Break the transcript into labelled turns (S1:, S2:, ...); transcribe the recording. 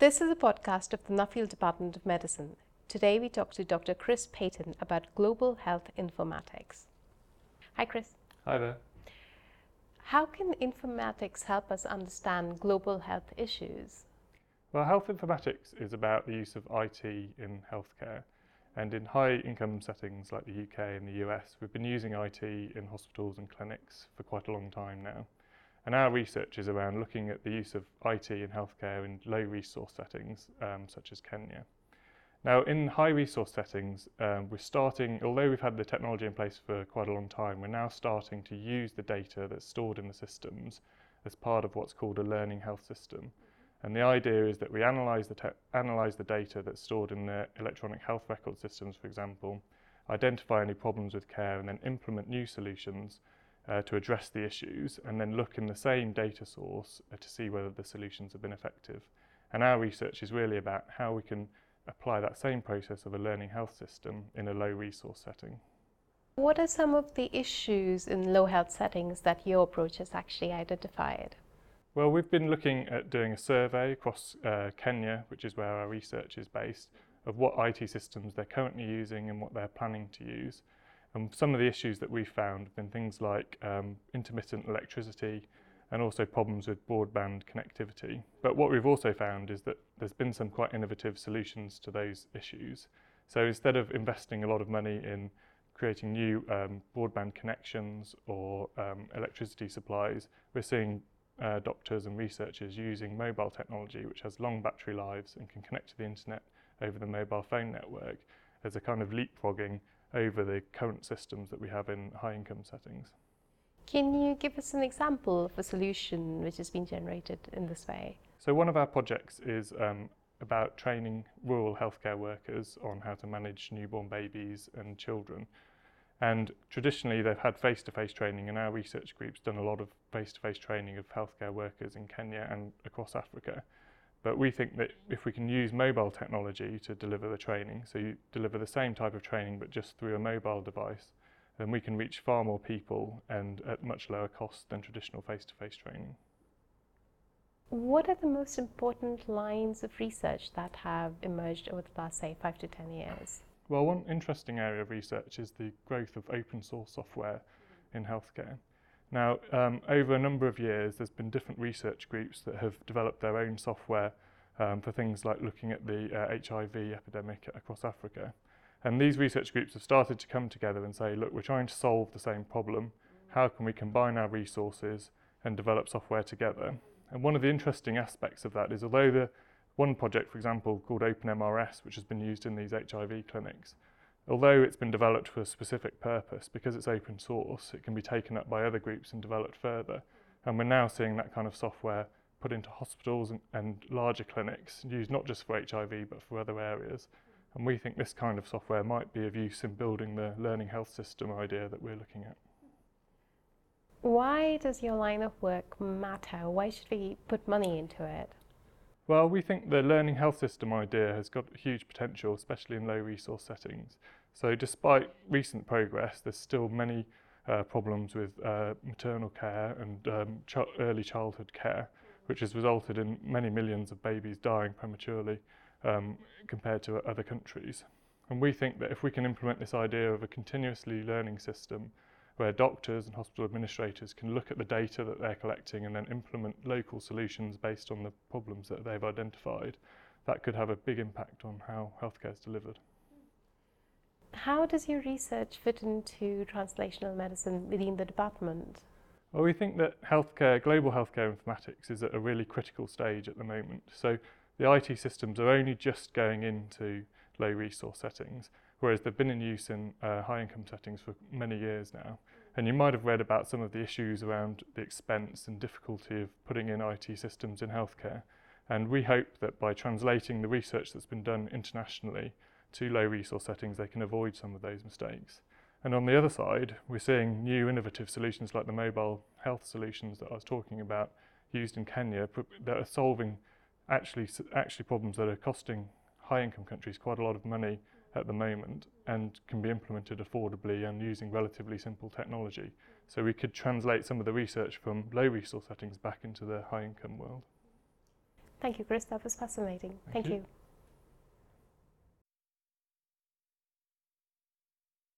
S1: This is a podcast of the Nuffield Department of Medicine. Today we talk to Dr. Chris Paton about global health informatics. Hi, Chris.
S2: Hi there.
S1: How can informatics help us understand global health issues?
S2: Well, health informatics is about the use of IT in healthcare. And in high income settings like the UK and the US, we've been using IT in hospitals and clinics for quite a long time now. And our research is around looking at the use of IT in healthcare in low resource settings, um, such as Kenya. Now, in high resource settings, um, we're starting, although we've had the technology in place for quite a long time, we're now starting to use the data that's stored in the systems as part of what's called a learning health system. And the idea is that we analyze the, analyze the data that's stored in the electronic health record systems, for example, identify any problems with care, and then implement new solutions uh, to address the issues, and then look in the same data source uh, to see whether the solutions have been effective. And our research is really about how we can apply that same process of a learning health system in a low resource setting.
S1: What are some of the issues in low health settings that your approach has actually identified?
S2: Well, we've been looking at doing a survey across uh, Kenya, which is where our research is based, of what IT systems they're currently using and what they're planning to use. And some of the issues that we've found have been things like um, intermittent electricity and also problems with broadband connectivity. But what we've also found is that there's been some quite innovative solutions to those issues. So instead of investing a lot of money in creating new um, broadband connections or um, electricity supplies, we're seeing uh, doctors and researchers using mobile technology, which has long battery lives and can connect to the internet over the mobile phone network, as a kind of leapfrogging over the current systems that we have in high income settings.
S1: Can you give us an example of a solution which has been generated in this way?
S2: So, one of our projects is um, about training rural healthcare workers on how to manage newborn babies and children. And traditionally, they've had face to face training, and our research group's done a lot of face to face training of healthcare workers in Kenya and across Africa. But we think that if we can use mobile technology to deliver the training, so you deliver the same type of training but just through a mobile device, then we can reach far more people and at much lower cost than traditional face to face training.
S1: What are the most important lines of research that have emerged over the last, say, five to ten years?
S2: Well, one interesting area of research is the growth of open source software in healthcare. Now, um, over a number of years, there's been different research groups that have developed their own software um, for things like looking at the uh, HIV epidemic across Africa. And these research groups have started to come together and say, look, we're trying to solve the same problem. How can we combine our resources and develop software together? And one of the interesting aspects of that is although the one project, for example, called OpenMRS, which has been used in these HIV clinics, although it's been developed for a specific purpose, because it's open source, it can be taken up by other groups and developed further. And we're now seeing that kind of software put into hospitals and, and larger clinics, used not just for HIV but for other areas. And we think this kind of software might be of use in building the learning health system idea that we're looking at.
S1: Why does your line of work matter? Why should we put money into it?
S2: Well, we think the learning health system idea has got huge potential, especially in low resource settings. So, despite recent progress, there's still many uh, problems with uh, maternal care and um, ch- early childhood care, which has resulted in many millions of babies dying prematurely um, compared to other countries. And we think that if we can implement this idea of a continuously learning system where doctors and hospital administrators can look at the data that they're collecting and then implement local solutions based on the problems that they've identified, that could have a big impact on how healthcare is delivered.
S1: How does your research fit into translational medicine within the department?
S2: Well, we think that healthcare, global healthcare informatics is at a really critical stage at the moment. So the IT systems are only just going into low resource settings whereas they've been in use in uh, high income settings for many years now. And you might have read about some of the issues around the expense and difficulty of putting in IT systems in healthcare. And we hope that by translating the research that's been done internationally to low resource settings, they can avoid some of those mistakes. And on the other side, we're seeing new innovative solutions like the mobile health solutions that I was talking about used in Kenya that are solving actually, actually problems that are costing high income countries quite a lot of money at the moment and can be implemented affordably and using relatively simple technology. So we could translate some of the research from low resource settings back into the high income world.
S1: Thank you, Chris. That was fascinating. Thank,
S2: you.
S1: you.